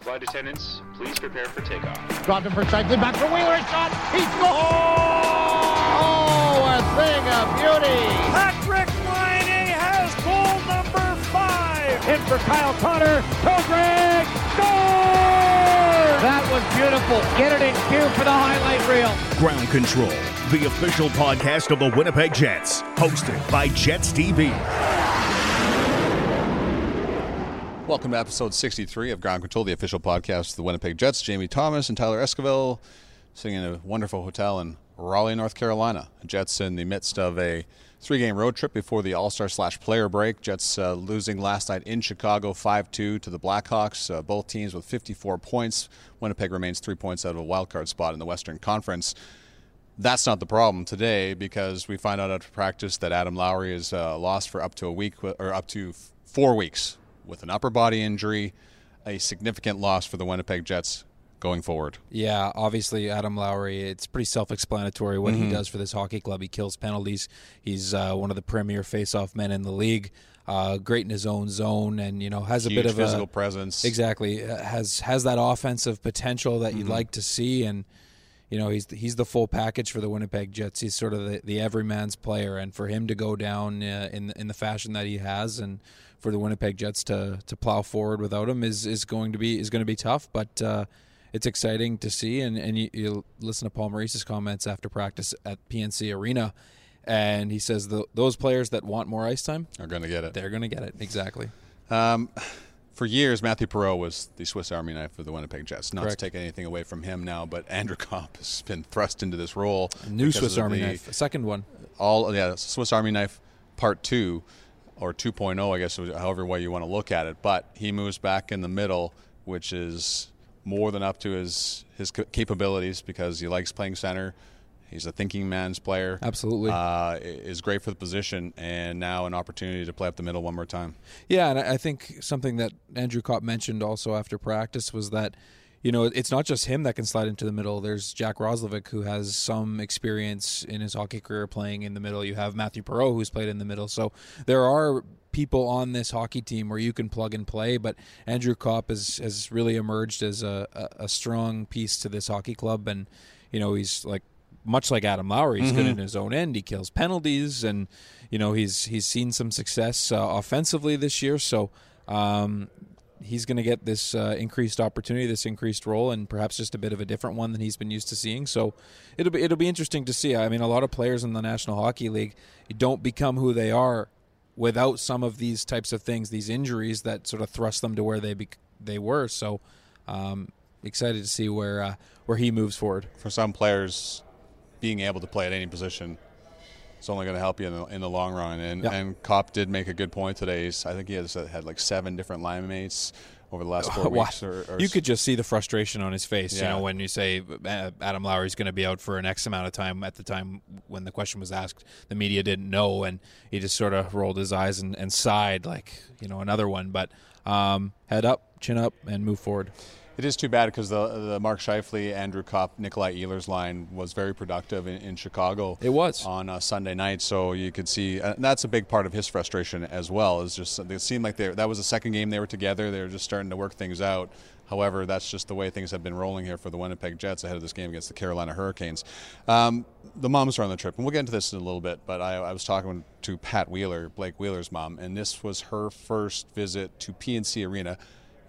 Flight attendants, please prepare for takeoff. Dropped him for Scheifele, back for Wheeler, shot, he scores! Oh, a thing of beauty! Patrick Laine has goal number five. In for Kyle Connor, toe drag, score! That was beautiful. Get it in cue for the highlight reel. Ground Control, the official podcast of the Winnipeg Jets, hosted by Jets TV. Welcome to episode 63 of Ground Control, the official podcast of the Winnipeg Jets. Jamie Thomas and Tyler Esquivel sitting in a wonderful hotel in Raleigh, North Carolina. Jets in the midst of a three-game road trip before the All-Star slash player break. Jets uh, losing last night in Chicago 5-2 to the Blackhawks. Uh, both teams with 54 points. Winnipeg remains three points out of a wild card spot in the Western Conference. That's not the problem today because we find out after practice that Adam Lowry is uh, lost for up to a week or up to four weeks with an upper body injury, a significant loss for the Winnipeg Jets going forward. Yeah, obviously Adam Lowry. It's pretty self-explanatory what Mm-hmm. he does for this hockey club. He kills penalties. He's uh, one of the premier face-off men in the league. Uh, great in his own zone, and you know has a Huge bit of physical a presence. exactly uh, has has that offensive potential that Mm-hmm. you'd like to see, and you know he's he's the full package for the Winnipeg Jets. He's sort of the, the everyman's player, and for him to go down uh, in in the fashion that he has, and for the Winnipeg Jets to to plow forward without him is is going to be is going to be tough, but. Uh, it's exciting to see, and, and you, you listen to Paul Maurice's comments after practice at PNC Arena, and he says the, those players that want more ice time, Are going to get it. they're going to get it. Exactly. Um, for years, Mathieu Perreault was the Swiss Army knife of the Winnipeg Jets. Not Correct. to take anything away from him now, but Andrew Copp has been thrust into this role. New Swiss Army knife, a second one. all yeah Swiss Army knife part 2 or 2.0 I guess however way you want to look at it but he moves back in the middle which is more than up to his his capabilities because he likes playing center. He's a thinking man's player. Absolutely. uh, is great for the position and now an opportunity to play up the middle one more time. Yeah, and I I think something that Andrew Copp mentioned also after practice was that, you know, it's not just him that can slide into the middle. There's Jack Roslovic, who has some experience in his hockey career playing in the middle. You have Mathieu Perreault, who's played in the middle. So there are people on this hockey team where you can plug and play, but Andrew Copp has, has really emerged as a, a, a strong piece to this hockey club. And, you know, he's like, much like Adam Lowry, he's good in his own end. He kills penalties, and you know he's he's seen some success uh, offensively this year. So um, he's going to get this uh, increased opportunity, this increased role, and perhaps just a bit of a different one than he's been used to seeing. So it'll be it'll be interesting to see. I mean, a lot of players in the National Hockey League don't become who they are without some of these types of things, these injuries that sort of thrust them to where they bec they were. So um, excited to see where uh, where he moves forward. for some players being able to play at any position is only going to help you in the, in the long run. And Yeah. and Copp did make a good point today. He's, I think he has had like seven different line mates over the last four weeks. Or, or you could just see the frustration on his face, you know, when you say Adam Lowry's going to be out for an X amount of time. At the time when the question was asked, the media didn't know, and he just sort of rolled his eyes and, and sighed, like you know, another one. But um, head up, chin up, and move forward. It is too bad because the the Mark Scheifele, Andrew Copp, Nikolai Ehlers line was very productive in, in Chicago. It was. on uh, Sunday night, so you could see and that's a big part of his frustration as well. Is just it seemed like they that was the second game they were together. They were just starting to work things out. However, that's just the way things have been rolling here for the Winnipeg Jets ahead of this game against the Carolina Hurricanes. Um, the moms are on the trip, and we'll get into this in a little bit. But I, I was talking to Pat Wheeler, Blake Wheeler's mom, and this was her first visit to PNC Arena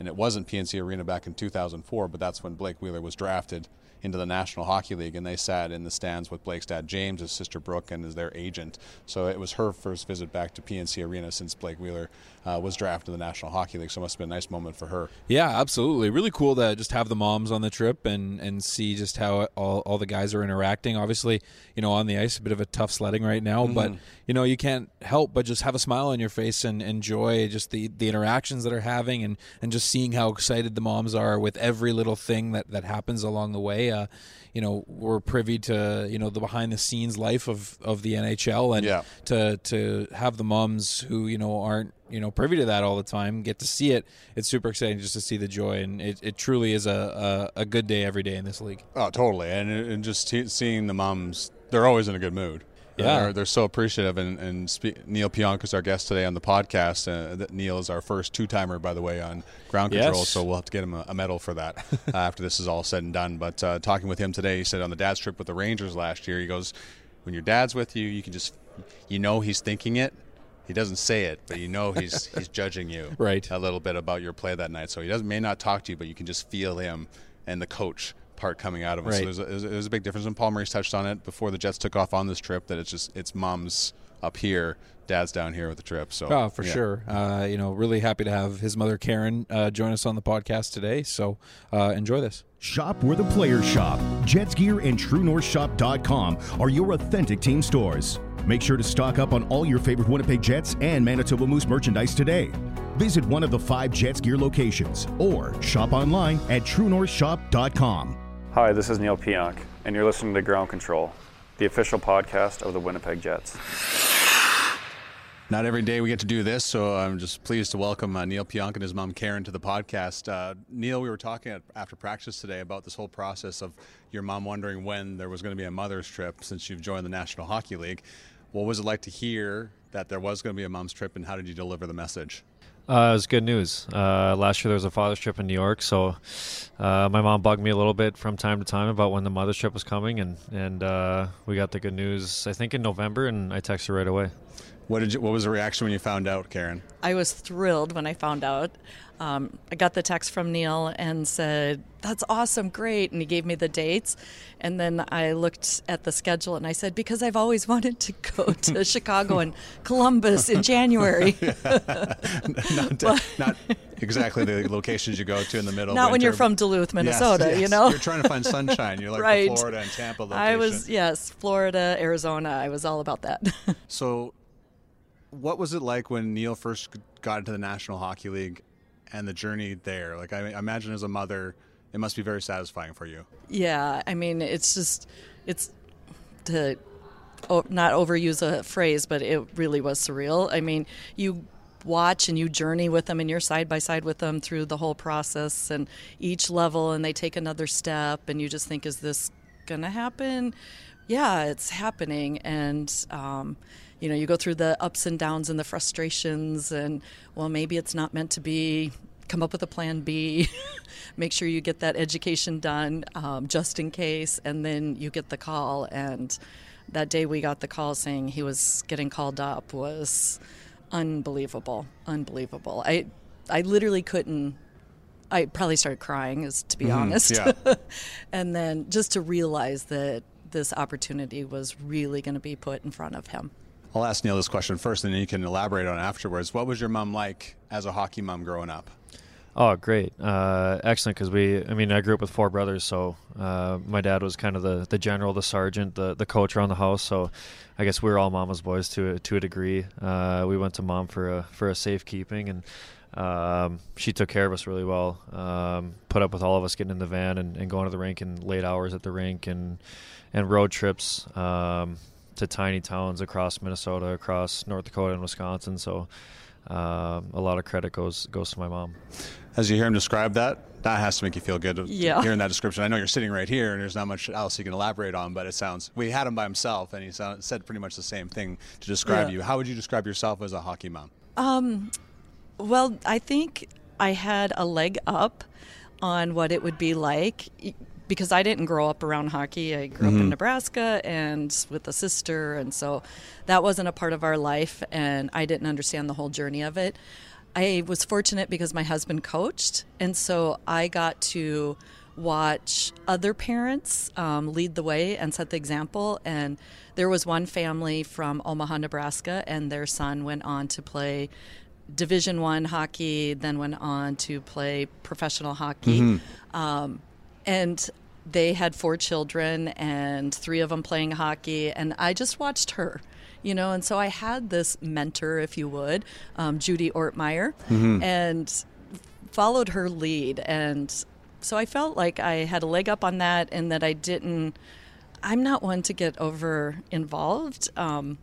and it wasn't PNC Arena back in 2004, but that's when Blake Wheeler was drafted into the National Hockey League, and they sat in the stands with Blake's dad James, his sister Brooke, and as their agent. So it was her first visit back to PNC Arena since Blake Wheeler uh, was drafted in the National Hockey League. So it must have been a nice moment for her. Yeah, absolutely. Really cool to just have the moms on the trip and, and see just how all, all the guys are interacting. Obviously, you know, on the ice, a bit of a tough sledding right now, but, you know, you can't help but just have a smile on your face and enjoy just the, the interactions that are having and, and just seeing how excited the moms are with every little thing that, that happens along the way. Uh, you know, we're privy to, you know, the behind the scenes life of, of the NHL and Yeah. to, to have the moms who, you know, aren't, you know, privy to that all the time, get to see it. It's super exciting just to see the joy, and it, it truly is a, a, a good day every day in this league. Oh, totally. And, and just te- seeing the moms, they're always in a good mood. Yeah. they're, they're so appreciative. And, and spe- Neil Pionk is our guest today on the podcast. Uh, that Neil is our first two timer, by the way, on ground control. Yes. So we'll have to get him a, a medal for that uh, after this is all said and done. But uh, talking with him today, he said on the dad's trip with the Rangers last year, he goes, when your dad's with you, you can just, you know, he's thinking it. He doesn't say it, but you know he's he's judging you Right. a little bit about your play that night. So he doesn't may not talk to you, but you can just feel him and the coach part coming out of him. So Right. there's a, there's a- there's a big difference. And Paul Maurice touched on it before the Jets took off on this trip that it's just it's mom's up here, dad's down here with the trip. So Oh, for yeah. sure. Uh, you know, really happy to have his mother Karen uh, join us on the podcast today. So uh, enjoy this. Shop where the players shop. Jets Gear and TrueNorthShop.com are your authentic team stores. Make sure to stock up on all your favorite Winnipeg Jets and Manitoba Moose merchandise today. Visit one of the five Jets Gear locations or shop online at TrueNorthShop.com. Hi, this is Neil Pionk, and you're listening to Ground Control, the official podcast of the Winnipeg Jets. Not every day we get to do this, so I'm just pleased to welcome uh, Neil Pionk and his mom Karen to the podcast. Uh, Neil, we were talking at, after practice today about this whole process of your mom wondering when there was going to be a mother's trip since you've joined the National Hockey League. What was it like to hear that there was going to be a mom's trip, and how did you deliver the message? Uh, it was good news. Uh, last year there was a father's trip in New York, so uh, my mom bugged me a little bit from time to time about when the mother's trip was coming, and and uh, we got the good news I think in November, and I texted her right away. What did you, What was the reaction when you found out, Karen? I was thrilled when I found out. Um, I got the text from Neil and said, That's awesome, great. And he gave me the dates. And then I looked at the schedule and I said, Because I've always wanted to go to Chicago and Columbus in January. not, not exactly the locations you go to in the middle. of Not when you're from Duluth, Yes, Minnesota, yes. you know? You're trying to find sunshine. You're like Right. Florida and Tampa location. I was, yes, Florida, Arizona. I was all about that. So, what was it like when Neil first got into the National Hockey League and the journey there? Like, I imagine as a mother, it must be very satisfying for you. Yeah, I mean, it's just, it's to not overuse a phrase, but it really was surreal. I mean, you watch and you journey with them and you're side by side with them through the whole process and each level, and they take another step, and you just think, is this going to happen? Yeah, it's happening. And, um, you know, you go through the ups and downs and the frustrations, and well, maybe it's not meant to be come up with a plan B, make sure you get that education done um, just in case, and then you get the call. And that day we got the call saying he was getting called up was unbelievable, unbelievable. I I literally couldn't. I probably started crying, is to be honest. yeah. and then just to realize that this opportunity was really going to be put in front of him. I'll ask Neil this question first, and then you can elaborate on afterwards. What was your mom like as a hockey mom growing up? Oh, great, uh, excellent. Because we, I mean, I grew up with four brothers, so uh, my dad was kind of the, the general, the sergeant, the the coach around the house. So I guess we were all mama's boys to a, to a degree. Uh, we went to mom for a for a safekeeping, and um, she took care of us really well. Um, put up with all of us getting in the van and, and going to the rink and late hours at the rink and and road trips um, to tiny towns across Minnesota, across North Dakota and Wisconsin. So. Um, a lot of credit goes goes to my mom. As you hear him describe that, that has to make you feel good. Yeah. Hearing that description, I know you're sitting right here, and there's not much else you can elaborate on. But it sounds we had him by himself, and he sound, said pretty much the same thing to describe Yeah. you. How would you describe yourself as a hockey mom? Um, Well, I think I had a leg up on what it would be like because I didn't grow up around hockey. I grew up in Nebraska and with a sister, and so that wasn't a part of our life, and I didn't understand the whole journey of it. I was fortunate because my husband coached, and so I got to watch other parents um, lead the way and set the example. And there was one family from Omaha, Nebraska, and their son went on to play Division One hockey, then went on to play professional hockey, um, and they had four children and three of them playing hockey, and I just watched her. You know, and so I had this mentor, if you would, um, Judy Ortmeyer, and followed her lead. And so I felt like I had a leg up on that and that I didn't, I'm not one to get over involved. Um,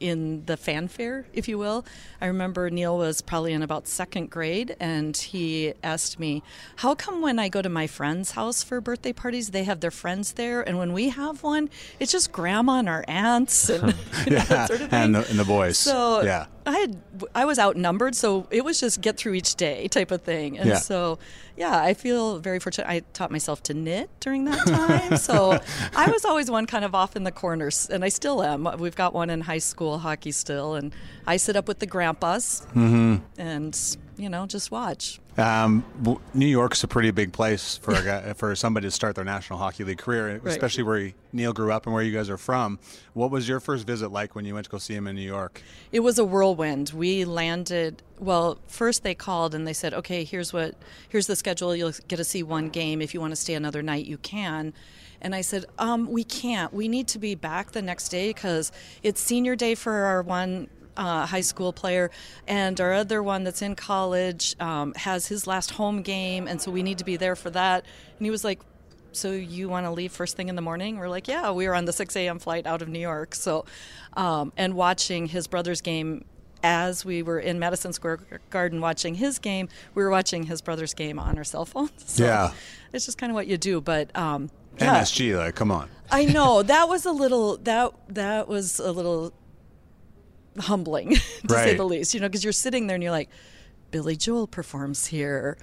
in the fanfare, if you will. I remember Neil was probably in about second grade, and he asked me, "How come when I go to my friend's house for birthday parties, they have their friends there, and when we have one, it's just grandma and our aunts and you know, yeah, that sort of thing." and the, and the boys. So yeah, I had I was outnumbered, so it was just get through each day type of thing. And Yeah. so yeah, I feel very fortunate. I taught myself to knit during that time, so I was always one kind of off in the corners, and I still am. We've got one in high school hockey still, and I sit up with the grandpas Mm-hmm. and you know just watch. Um, New York's a pretty big place for a guy, for somebody to start their National Hockey League career, especially where he- Neil grew up and where you guys are from. What was your first visit like when you went to go see him in New York? It was a whirlwind. We landed. Well, first they called and they said, "Okay, here's what here's the schedule. You'll get to see one game. If you want to stay another night, you can." And I said, um, "We can't. We need to be back the next day because it's senior day for our one." Uh, high school player, and our other one that's in college um, has his last home game, and so we need to be there for that. And he was like, so you want to leave first thing in the morning? We're like, yeah, we were on the 6 a.m. flight out of New York. So, um, and watching his brother's game as we were in Madison Square Garden watching his game, we were watching his brother's game on our cell phones. So Yeah. it's just kind of what you do. But um, yeah, MSG, like, come on. I know that was a little that that was a little humbling to say the least. You know, because you're sitting there and you're like, Billy Joel performs here.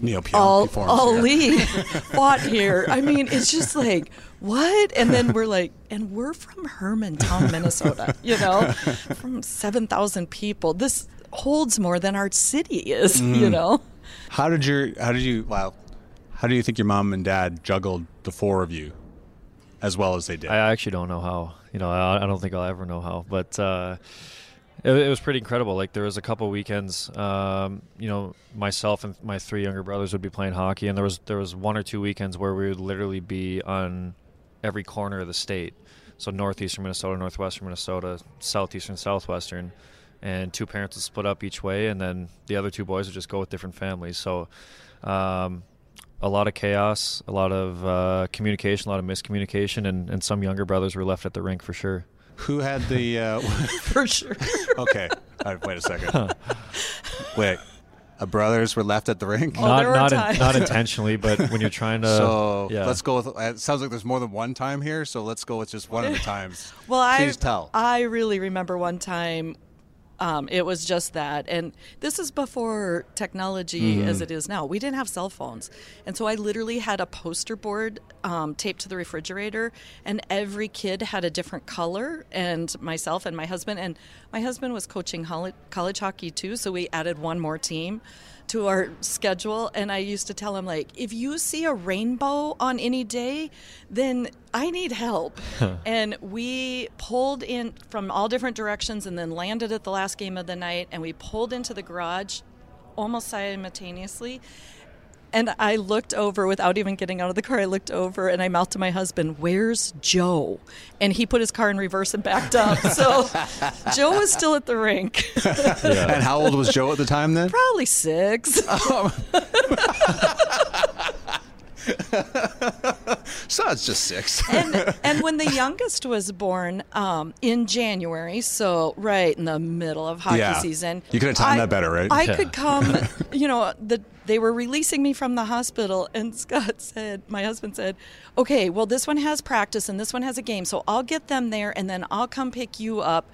Neil Pionk All, performs here. Ali fought here. I mean, it's just like what? And then we're like, and we're from Hermantown, Minnesota. You know, from seven thousand people. This holds more than our city is. Mm-hmm. You know. How did your how did you wow how do you think your mom and dad juggled the four of you as well as they did? I actually don't know how. You know, I, I don't think I'll ever know how. But uh, it, it was pretty incredible. Like there was a couple weekends. Um, you know, myself and my three younger brothers would be playing hockey, and there was there was one or two weekends where we would literally be on every corner of the state. So northeastern Minnesota, northwestern Minnesota, southeastern, southwestern, and two parents would split up each way, and then the other two boys would just go with different families. So. Um, a lot of chaos, a lot of uh, communication, a lot of miscommunication, and, and some younger brothers were left at the rink for sure. Who had the uh, For sure. Okay. All right, wait a second. Wait. Uh, brothers were left at the rink? Oh, not not, in- not intentionally, but when you're trying to. so yeah. let's go with. It sounds like there's more than one time here, so let's go with just one of the times. Well, I Please tell. I really remember one time. Um, it was just that, and this is before technology Mm-hmm. as it is now. We didn't have cell phones, and so I literally had a poster board um, taped to the refrigerator, and every kid had a different color, and myself and my husband, and my husband was coaching college hockey too, so we added one more team to our schedule and I used to tell him like if you see a rainbow on any day then I need help. And we pulled in from all different directions and then landed at the last game of the night and we pulled into the garage almost simultaneously and I looked over without even getting out of the car. I looked over and I mouthed to my husband, Where's Joe? And he put his car in reverse and backed up. So Joe was still at the rink. And how old was Joe at the time then? Probably six. So it's just six. and and when the youngest was born um, in January, so right in the middle of hockey Yeah. season, You could have timed I- that better, right? I Yeah. could come. You know, the they were releasing me from the hospital, and Scott said, my husband said, "Okay, well, this one has practice and this one has a game, so I'll get them there, and then I'll come pick you up."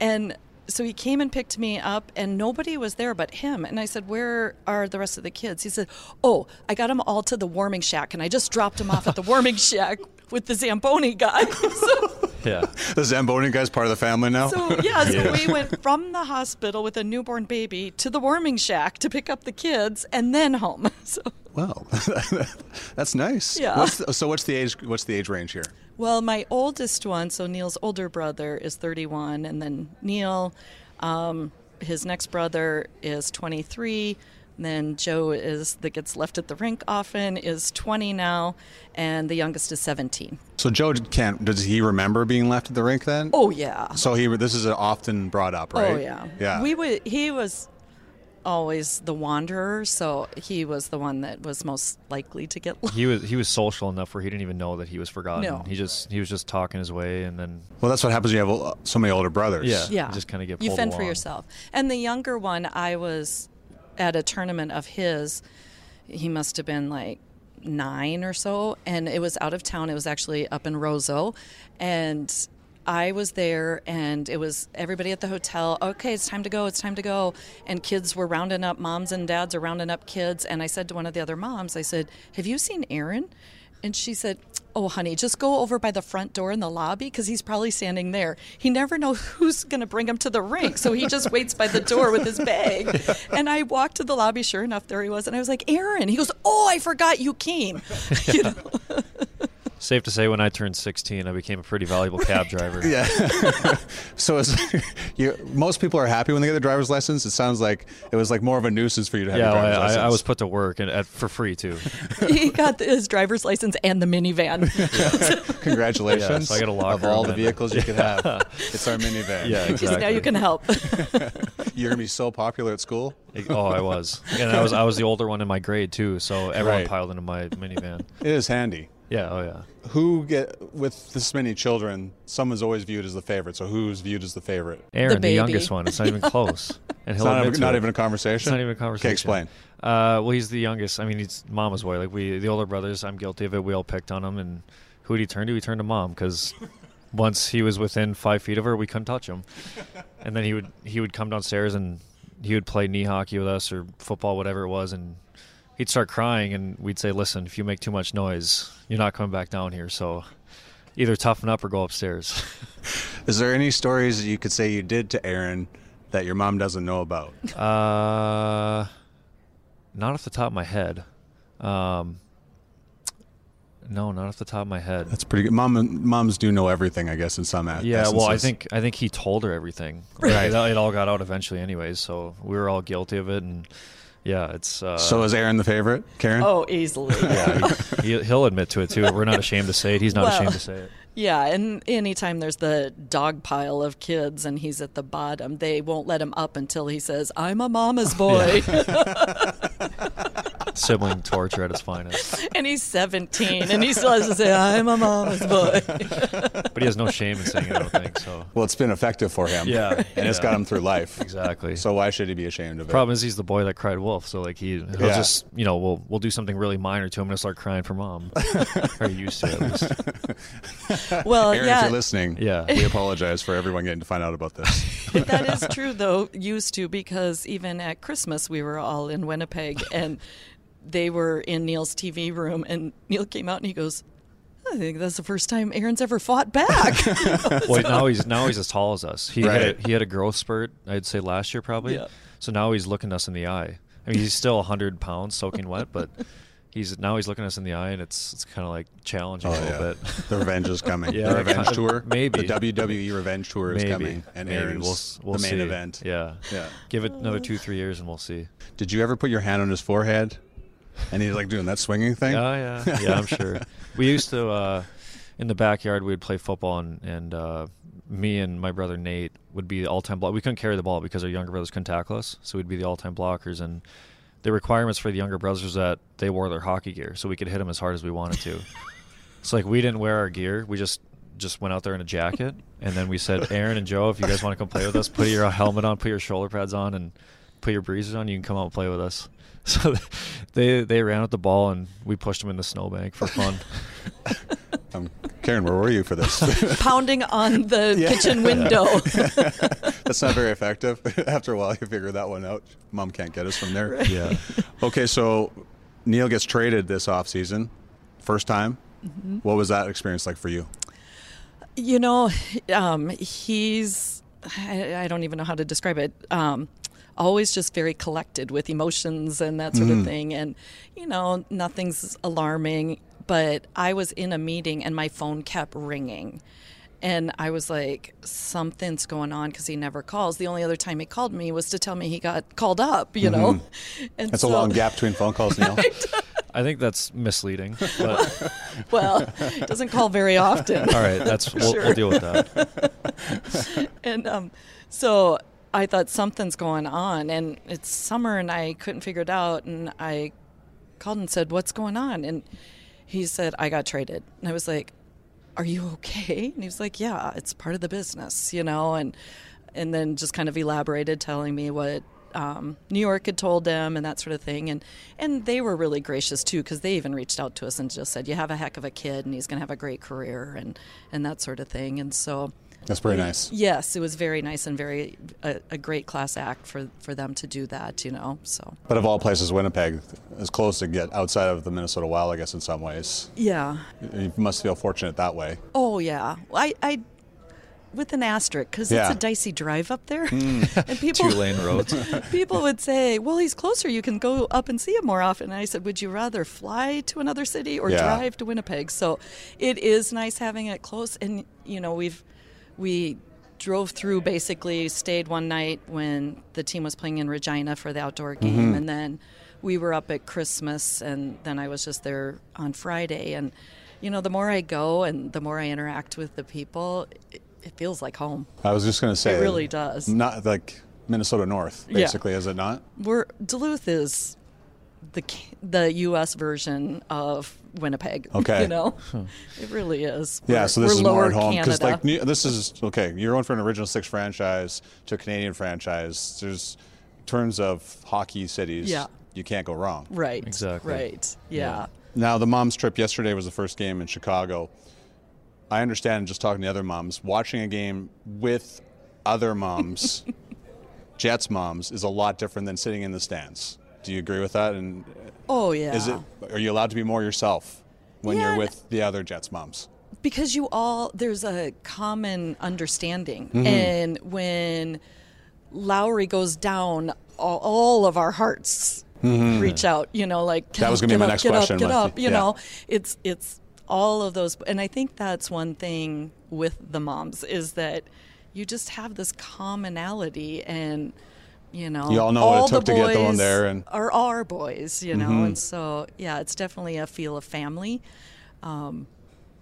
And so he came and picked me up, and nobody was there but him. And I said, "Where are the rest of the kids?" He said, "Oh, I got them all to the warming shack, and I just dropped them off at the warming shack with the Zamboni guy." so, yeah. the Zamboni guy's part of the family now? so yeah, so we went from the hospital with a newborn baby to the warming shack to pick up the kids, and then home. So, well, that's nice. Yeah. What's the, so what's the age? What's the age range here? well, my oldest one, so Neil's older brother, is 31, and then Neil, um, his next brother, is 23. And then Joe is that gets left at the rink often is 20 now, and the youngest is 17. So Joe can't. Does he remember being left at the rink then? Oh yeah. So he. This is often brought up, right? Oh yeah. Yeah. We would. He was always the wanderer, so he was the one that was most likely to get. Left He was he was social enough where he didn't even know that he was forgotten. No. He just he was just talking his way, and then Well, that's what happens when you have uh, so many older brothers. yeah, Yeah, you just kind of get you pulled fend for yourself. And the younger one, I was at a tournament of his. He must have been like nine or so, and it was out of town. It was actually up in Roseau, and I was there, and it was everybody at the hotel. Okay, it's time to go. It's time to go. And kids were rounding up. Moms and dads are rounding up kids. And I said to one of the other moms, I said, "Have you seen Aaron?" And she said, "Oh, honey, just go over by the front door in the lobby because he's probably standing there. He never knows who's going to bring him to the rink, so he just waits by the door with his bag." And I walked to the lobby. Sure enough, there he was, and I was like, "Aaron." He goes, "Oh, I forgot you came." you know? Safe to say, when I turned 16, I became a pretty valuable cab driver. Yeah. so is, you, most people are happy when they get their driver's license. It sounds like it was like more of a nuisance for you to have Yeah, your driver's I, license. I was put to work and at, for free too. he got his driver's license and the minivan. Congratulations. Yeah, so I got a lot of all the vehicles you could have. It's our minivan. Yeah, Because now you can help. You're gonna be so popular at school. Oh, I was, and I was I was the older one in my grade too, so everyone Right. piled into my minivan. It is handy. Yeah, oh yeah. Who get with this many children? Someone's always viewed as the favorite. So who's viewed as the favorite? Aaron, the, baby. youngest one. It's not even close, and he'll not, admit even, to not it. even a conversation. It's not even a conversation. Okay, explain. Uh, well, he's the youngest. I mean, he's mama's boy. Like we, the older brothers, I'm guilty of it. We all picked on him, and who did he turn to? He turned to mom because once he was within five feet of her, we couldn't touch him. And then he would he would come downstairs and he would play knee hockey with us or football, whatever it was, and he'd start crying, and we'd say, "Listen, if you make too much noise, you're not coming back down here." So either toughen up or go upstairs. Is there any stories that you could say you did to Aaron that your mom doesn't know about? Uh, not off the top of my head. Um, no, not off the top of my head. That's pretty good. Mom, moms do know everything, I guess, in some a- Yeah, well, I think I think he told her everything. Right. It, it all got out eventually, anyways. So we were all guilty of it, and yeah, it's. Uh, So is Aaron the favorite, Karen? oh, easily. yeah, he, he'll admit to it too. We're not ashamed to say it. He's not Well, ashamed to say it. Yeah, and anytime there's the dog pile of kids and he's at the bottom, they won't let him up until he says, "I'm a mama's boy," Sibling torture at its finest. and he's 17 and he still has to say, "I'm a mama's boy." But he has no shame in saying it. I don't think so. Well, it's been effective for him. Yeah, and it's got him through life. Exactly. So why should he be ashamed of it? Problem is, he's the boy that cried wolf. So like he, he'll Yeah. just, you know, we'll we'll do something really minor to him and he'll start crying for mom. or used to at least. Well, Aaron, if you're listening, Yeah. we apologize for everyone getting to find out about this. that is true though. Used to because even at Christmas we were all in Winnipeg and they were in Neil's TV room and Neil came out and he goes. I think that's the first time Aaron's ever fought back. Well, now he's now he's as tall as us. He had a, he had a growth spurt. I'd say last year probably. Yeah. So now he's looking us in the eye. I mean, he's still hundred pounds soaking wet, but he's now he's looking us in the eye, and it's it's kind of like challenging Oh, a little yeah. bit. The revenge is coming. Yeah, the revenge tour. maybe. The WWE revenge tour is Maybe, coming, and maybe. Aaron's we'll, s- we'll the main see. event. Yeah, Yeah. Give it another two three years, and we'll see. Did you ever put your hand on his forehead, and he's like doing that swinging thing? Oh yeah, yeah, I'm sure. We used to uh, in the backyard. We'd play football, and, and uh, me and my brother Nate would be the all-time block. We couldn't carry the ball because our younger brothers couldn't tackle us, so we'd be the all-time blockers. And the requirements for the younger brothers was that they wore their hockey gear, so we could hit them as hard as we wanted to. so like we didn't wear our gear. We just just went out there in a jacket, and then we said, Aaron and Joe, if you guys want to come play with us, put your helmet on, put your shoulder pads on, and put your breezers on. You can come out and play with us. So they they ran with the ball and we pushed them in the snowbank for fun. Um, Karen, where were you for this? Pounding on the kitchen window. That's not very effective. After a while, you figure that one out. Mom can't get us from there. yeah. Okay, so Neil gets traded this offseason. First time. Mm-hmm. What was that experience like for you? You know, um, he's, I, I don't even know how to describe it. Um, always just very collected with emotions and that sort of thing. And, you know, nothing's alarming. But I was in a meeting and my phone kept ringing. And I was like, something's going on because he never calls. The only other time he called me was to tell me he got called up, you know? And That's a long gap between phone calls, Neil. I think that's misleading. But Well, doesn't call very often. all right, that's we'll, Sure. we'll deal with that. and um, so I thought something's going on, and it's summer, and I couldn't figure it out, and I called and said, "What's going on?" And he said, "I got traded," and I was like, "Are you okay?" And he was like, "Yeah, it's part of the business, you know," and and then just kind of elaborated, telling me what um, New York had told them and that sort of thing. And and they were really gracious too because they even reached out to us and just said, "You have a heck of a kid, and he's going to have a great career," and and that sort of thing. And so. That's pretty nice. Yes, it was very nice and very a, a, great class act for for them to do that. You know, so. But of all places, Winnipeg is close to get outside of the Minnesota Wild, I guess, in some ways. Yeah. You must feel fortunate that way. Oh yeah, I I with an asterisk because Yeah. it's a dicey drive up there, Mm. and people Two lane roads. people would say, "Well, he's closer. You can go up and see him more often." And I said, "Would you rather fly to another city or Yeah. drive to Winnipeg?" So it is nice having it close, and you know we've we drove through basically stayed one night when the team was playing in Regina for the outdoor game, Mhm. and then we were up at Christmas, and then I was just there on Friday, and you know the more I go and the more I interact with the people. It, it feels like home. I was just going to say. It really does. Not like Minnesota North, Yeah. basically, is it not? We're Duluth is the the U.S. version of Winnipeg. Okay. you know, it really is. Yeah, We're- so this we're is more lower at home because Canada. like this is okay. You're going from an original six franchise to a Canadian franchise. There's in terms of hockey cities. Yeah. you can't go wrong. right, Exactly. right, yeah. Now the mom's trip yesterday was the first game in Chicago. I understand just talking to other moms, watching a game with other moms, Jets moms, is a lot different than sitting in the stands. Do you agree with that? And Oh yeah. is it? Are you allowed to be more yourself when Yeah. you're with the other Jets moms? because you all there's a common understanding Mhm. and when lowry goes down all, all of our hearts Mhm. reach out you know like That was up, gonna be my up, next get question, up, get up you yeah. know it's it's all of those and i think that's one thing with the moms is that you just have this commonality and you know You all know what it took to get the one there and- are our boys you know Mhm. and so yeah it's definitely a feel of family um,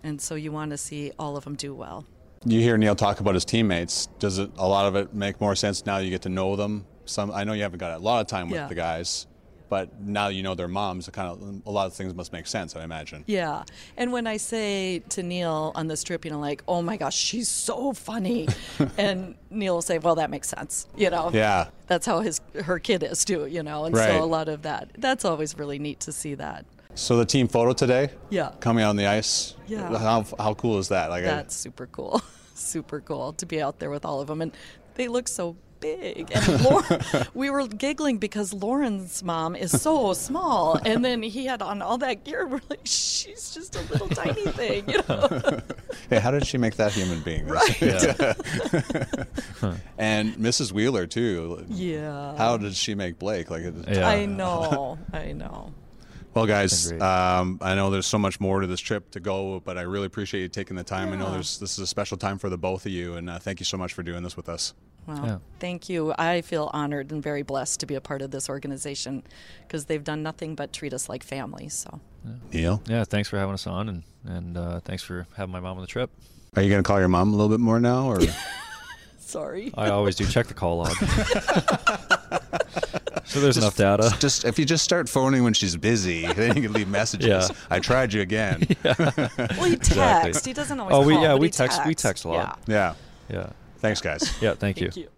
and so you want to see all of them do well. You hear Neil talk about his teammates. Does it a lot of it make more sense now you get to know them? Some I know you haven't got a lot of time with Yeah. the guys, but now you know their moms. Kind of a lot of things must make sense. I imagine. Yeah, and when I say to Neil on this trip, you know, like, "Oh my gosh, she's so funny," and Neil will say, "Well, that makes sense," you know. Yeah. That's how his her kid is too, you know, and Right. so a lot of that. That's always really neat to see that. So the team photo today. Yeah. Coming out on the ice. Yeah. How how cool is that? Like I- That's super cool, super cool to be out there with all of them, and they look so big. And Lauren, we were giggling because Lauren's mom is so small, and then he had on all that gear. We're like, she's just a little tiny thing, you know. hey, how did she make that human being? Right. and Mrs. Wheeler too. Yeah. How did she make Blake? Like, it- I know, I know. Well, guys, um, I know there's so much more to this trip to go, but I really appreciate you taking the time. I know there's this is a special time for the both of you, and uh, thank you so much for doing this with us. Well, thank you. I feel honored and very blessed to be a part of this organization because they've done nothing but treat us like family. So, Neil, Yeah, thanks for having us on, and and uh, thanks for having my mom on the trip. are you going to call your mom a little bit more now, or? sorry. I always do check the call log. so there's enough data. Just if you just start phoning when she's busy, then you can leave messages. Yeah. I tried you again. Yeah. Well, he Exactly. texts. He doesn't always. Oh, we call, yeah but we he text we text a lot. Yeah. Yeah. Thanks, guys. Yeah, thank, you. Thank you.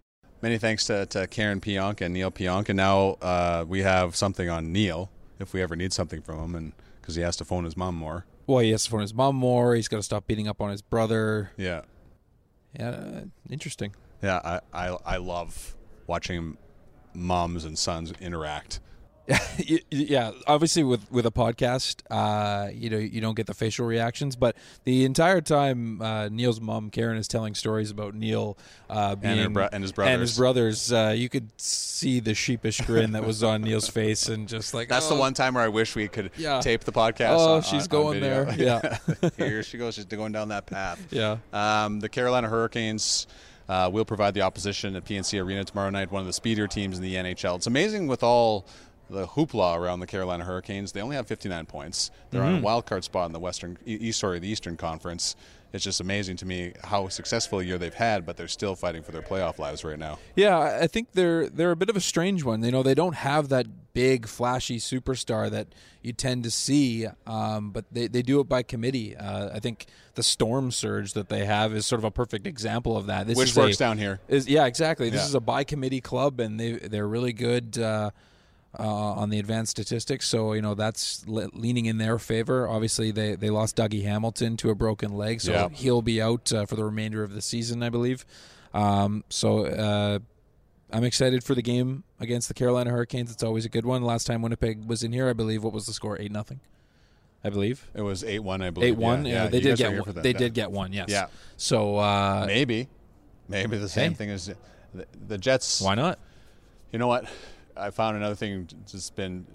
Many thanks to, to Karen Pionk and Neil Pionk. And now uh, we have something on Neil if we ever need something from him, and because he has to phone his mom more. Well, he has to phone his mom more. He's got to stop beating up on his brother. Yeah. Yeah, uh, interesting. Yeah, I, I, I love watching moms and sons interact. Y- yeah, obviously with with a podcast, uh, you know, you don't get the facial reactions, but the entire time, uh, Neil's mom Karen is telling stories about Neil uh, being her bro- and his and his brothers. brothers. Uh, you could see the sheepish grin that was on Neil's face, and just like That's oh. the one time where I wish we could Yeah. tape the podcast. Oh, on- she's on- going on there. Yeah. Here she goes. She's going down that path. Yeah. Um, the Carolina Hurricanes uh, will provide the opposition at PNC Arena tomorrow night, one of the speedier teams in the NHL. It's amazing with all the hoopla around the Carolina Hurricanes. They only have 59 points. They're on a Mhm. wild card spot in the Western, East, sorry, the Eastern Conference. It's just amazing to me how successful a year they've had, but they're still fighting for their playoff lives right now. Yeah, I think they're they're a bit of a strange one. You know, they don't have that big, flashy superstar that you tend to see, um, but they, they do it by committee. Uh, I think the storm surge that they have is sort of a perfect example of that. This Which works a- down here. Is yeah, exactly. This Yeah. is a by committee club, and they they're really good. Uh, uh, on the advanced statistics, so you know that's le- leaning in their favor. Obviously, they they lost Dougie Hamilton to a broken leg, so Yeah. he'll be out uh, for the remainder of the season, I believe. Um, so uh, I'm excited for the game against the Carolina Hurricanes. It's always a good one. Last time Winnipeg was in here, I believe, what was the score? Eight nothing. I believe It was 8 1, I believe. eight one. Yeah, Yeah, they did get one. that, they yeah. did get one. Yes. Yeah. So uh, Maybe. Maybe the same Hey. thing as the, the Jets. why not? You know what? I found another thing that's been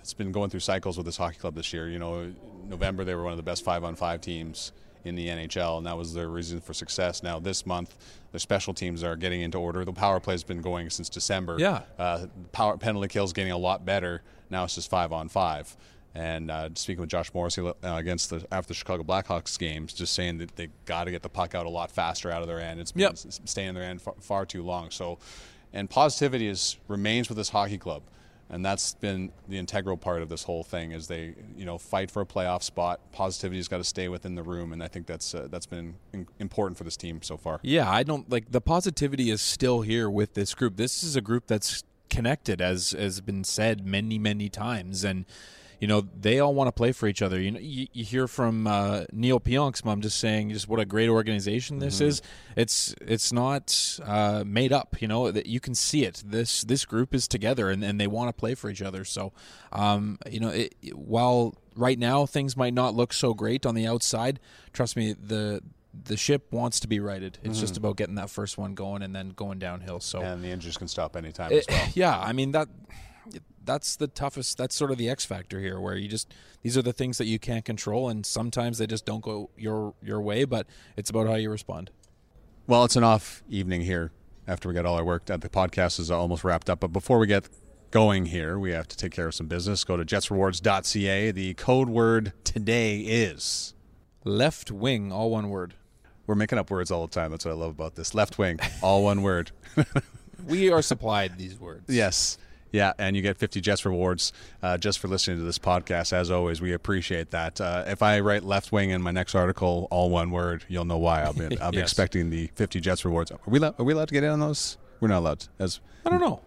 it's been going through cycles with this hockey club this year. You know, November they were one of the best five on five teams in the NHL, and that was their reason for success. Now this month, their special teams are getting into order. The power play has been going since December. Yeah. uh, power penalty kills getting a lot better. Now it's just five on five. And uh, speaking with Josh Morrissey uh, against the after the Chicago Blackhawks games, just saying that they got to get the puck out a lot faster out of their end. It's been Yep. staying in their end far, far too long. So, and positivity is remains with this hockey club, and that's been the integral part of this whole thing. Is they you know fight for a playoff spot. Positivity's got to stay within the room, and I think that's uh, that's been in- important for this team so far. Yeah, I don't like the positivity is still here with this group. This is a group that's connected, as has been said many, many times, and you know they all want to play for each other. You know, you, you hear from uh, Neil Pionk's mom just saying just what a great organization this Mm-hmm. is. It's it's not uh, made up. You know that you can see it. This this group is together, and, and they want to play for each other. So, um, you know, it, while right now things might not look so great on the outside, trust me, the the ship wants to be righted. It's just about getting that first one going and then going downhill. So And the injuries can stop anytime it- as well. yeah, I mean that that's the toughest. That's sort of the X factor here, where you just these are the things that you can't control, and sometimes they just don't go your your way. But it's about how you respond. Well, it's an off evening here after we got all our work done. The podcast is almost wrapped up. But before we get going here, we have to take care of some business. Go to jetsrewards.ca. The code word today is. Left wing, all one word. We're making up words all the time. That's what I love about this. Left wing, all one word. We are supplied these words. Yes. Yeah, and you get 50 Jets rewards uh, just for listening to this podcast. As always, we appreciate that. Uh, if I write left wing in my next article, all one word, you'll know why. I'll be, I'll be Yes. expecting the 50 Jets rewards. Are we, allowed, are we allowed to get in on those? We're not allowed. As I don't know.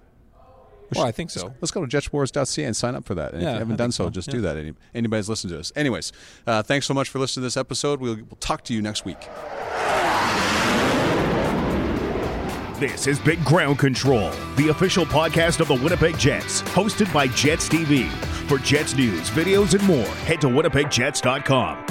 Well, I think so. Let's go to jetsrewards.ca and sign up for that. And Yeah, if you haven't done so, so. just Yeah. do that. Any, anybody's listening to us. Anyways, uh, thanks so much for listening to this episode. We'll, we'll talk to you next week. This is Big Ground Control, the official podcast of the Winnipeg Jets, hosted by Jets TV. For Jets news, videos, and more, head to winnipegjets.com.